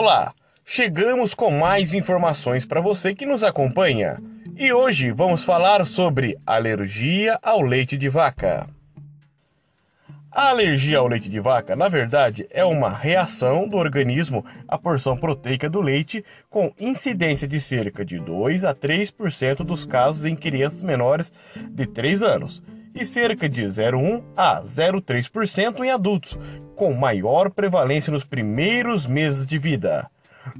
Olá, chegamos com mais informações para você que nos acompanha. E hoje vamos falar sobre alergia ao leite de vaca. A alergia ao leite de vaca, na verdade, é uma reação do organismo à porção proteica do leite, com incidência de cerca de 2 a 3% dos casos em crianças menores de 3 anos e cerca de 0,1 a 0,3% em adultos, com maior prevalência nos primeiros meses de vida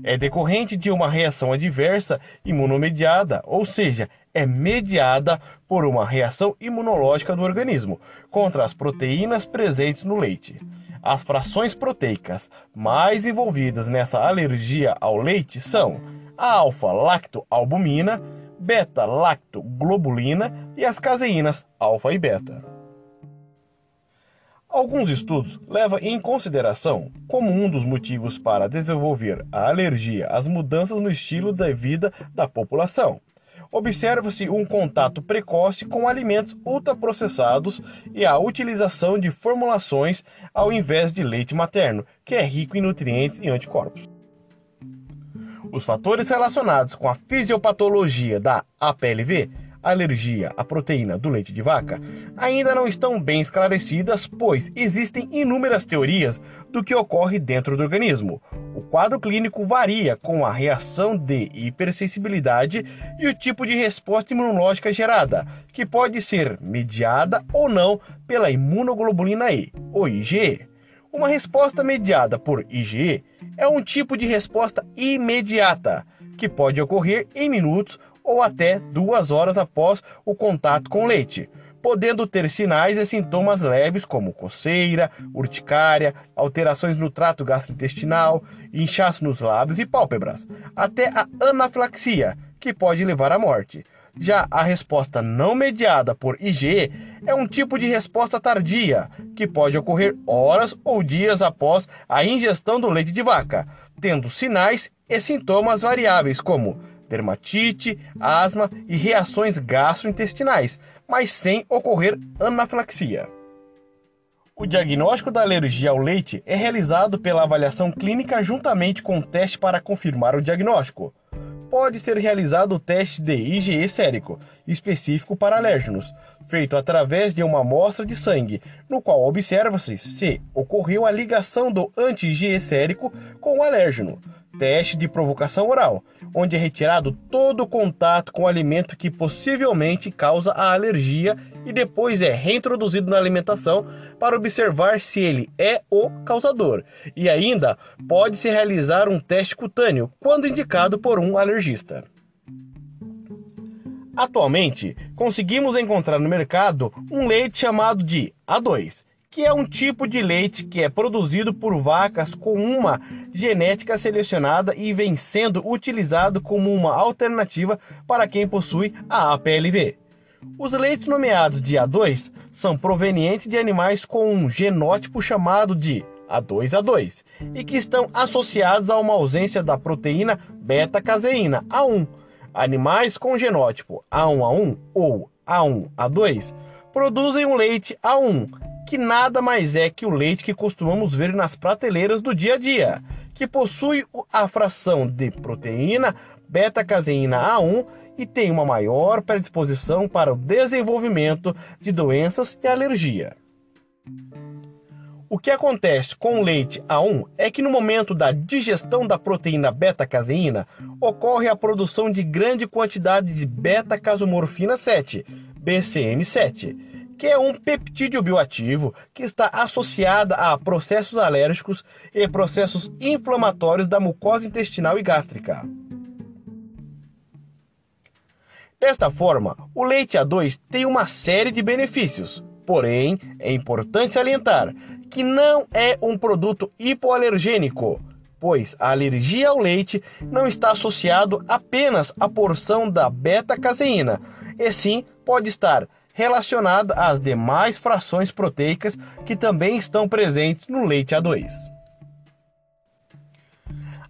é decorrente de uma reação adversa imunomediada, ou seja, é mediada por uma reação imunológica do organismo contra as proteínas presentes no leite. As frações proteicas mais envolvidas nessa alergia ao leite são a alfa-lactoalbumina, beta-lactoglobulina e as caseínas alfa e beta. Alguns estudos levam em consideração como um dos motivos para desenvolver a alergia as mudanças no estilo de vida da população. Observa-se um contato precoce com alimentos ultraprocessados e a utilização de formulações ao invés de leite materno, que é rico em nutrientes e anticorpos. Os fatores relacionados com a fisiopatologia da APLV alergia à proteína do leite de vaca ainda não estão bem esclarecidas, pois existem inúmeras teorias do que ocorre dentro do organismo. O quadro clínico varia com a reação de hipersensibilidade e o tipo de resposta imunológica gerada, que pode ser mediada ou não pela imunoglobulina E, ou IgE. Uma resposta mediada por IgE é um tipo de resposta imediata, que pode ocorrer em minutos ou até duas horas após o contato com o leite, podendo ter sinais e sintomas leves como coceira, urticária, alterações no trato gastrointestinal, inchaço nos lábios e pálpebras, até a anafilaxia, que pode levar à morte. Já a resposta não mediada por IgE é um tipo de resposta tardia, que pode ocorrer horas ou dias após a ingestão do leite de vaca, tendo sinais e sintomas variáveis como dermatite, asma e reações gastrointestinais, mas sem ocorrer anafilaxia. O diagnóstico da alergia ao leite é realizado pela avaliação clínica juntamente com o teste para confirmar o diagnóstico. Pode ser realizado o teste de IgE sérico, específico para alérgenos, feito através de uma amostra de sangue, no qual observa-se se ocorreu a ligação do anti-IgE sérico com o alérgeno teste de provocação oral, onde é retirado todo o contato com o alimento que possivelmente causa a alergia e depois é reintroduzido na alimentação para observar se ele é o causador. E ainda pode-se realizar um teste cutâneo quando indicado por um alergista. Atualmente, conseguimos encontrar no mercado um leite chamado de A2, que é um tipo de leite que é produzido por vacas com uma genética selecionada e vem sendo utilizado como uma alternativa para quem possui a APLV. Os leites nomeados de A2 são provenientes de animais com um genótipo chamado de A2A2 e que estão associados a uma ausência da proteína beta-caseína A1. Animais com genótipo A1A1 ou A1A2 produzem um leite A1 que nada mais é que o leite que costumamos ver nas prateleiras do dia a dia, que possui a fração de proteína beta-caseína A1 e tem uma maior predisposição para o desenvolvimento de doenças e alergia. O que acontece com o leite A1 é que no momento da digestão da proteína beta-caseína ocorre a produção de grande quantidade de beta-casomorfina 7, BCM7, que é um peptídeo bioativo que está associada a processos alérgicos e processos inflamatórios da mucosa intestinal e gástrica. Desta forma, o leite A2 tem uma série de benefícios, porém é importante salientar que não é um produto hipoalergênico, pois a alergia ao leite não está associado apenas à porção da beta-caseína, e sim pode estar relacionada às demais frações proteicas que também estão presentes no leite A2.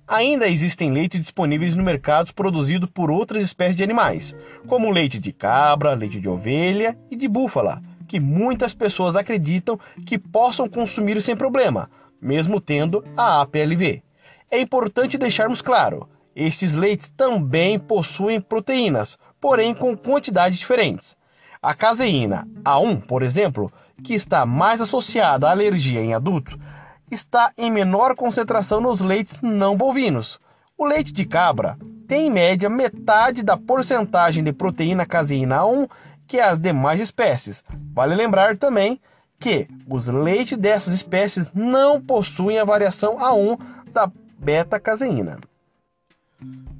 Ainda existem leites disponíveis no mercado produzidos por outras espécies de animais, como leite de cabra, leite de ovelha e de búfala, que muitas pessoas acreditam que possam consumir sem problema, mesmo tendo a APLV. É importante deixarmos claro: estes leites também possuem proteínas, porém com quantidades diferentes. A caseína A1, por exemplo, que está mais associada à alergia em adultos, está em menor concentração nos leites não bovinos. O leite de cabra tem em média metade da porcentagem de proteína caseína A1 que as demais espécies. Vale lembrar também que os leites dessas espécies não possuem a variação A1 da beta-caseína.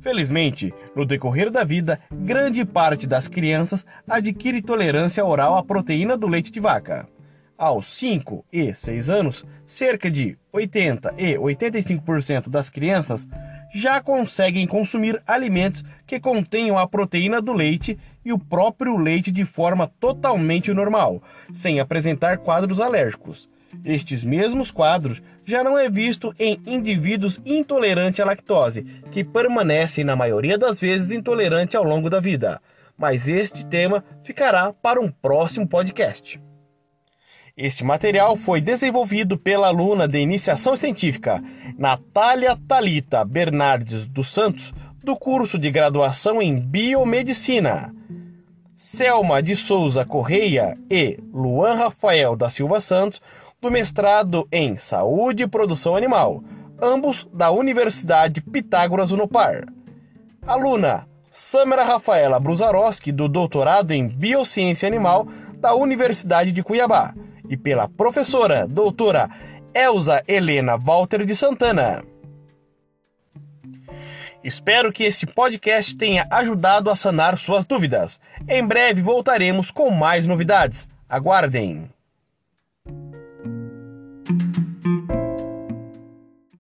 Felizmente, no decorrer da vida, grande parte das crianças adquire tolerância oral à proteína do leite de vaca. Aos 5 e 6 anos, cerca de 80 e 85% das crianças já conseguem consumir alimentos que contenham a proteína do leite e o próprio leite de forma totalmente normal, sem apresentar quadros alérgicos. Estes mesmos quadros já não é visto em indivíduos intolerantes à lactose, que permanecem na maioria das vezes intolerantes ao longo da vida. Mas este tema ficará para um próximo podcast. Este material foi desenvolvido pela aluna de iniciação científica Natália Talita Bernardes dos Santos, do curso de graduação em Biomedicina. Selma de Souza Correia e Luan Rafael da Silva Santos, do mestrado em Saúde e Produção Animal, ambos da Universidade Pitágoras Unopar. Aluna Samara Rafaela Bruzarowski, do doutorado em Biociência Animal da Universidade de Cuiabá e pela professora doutora Elza Helena Walter de Santana. Espero que este podcast tenha ajudado a sanar suas dúvidas. Em breve voltaremos com mais novidades. Aguardem!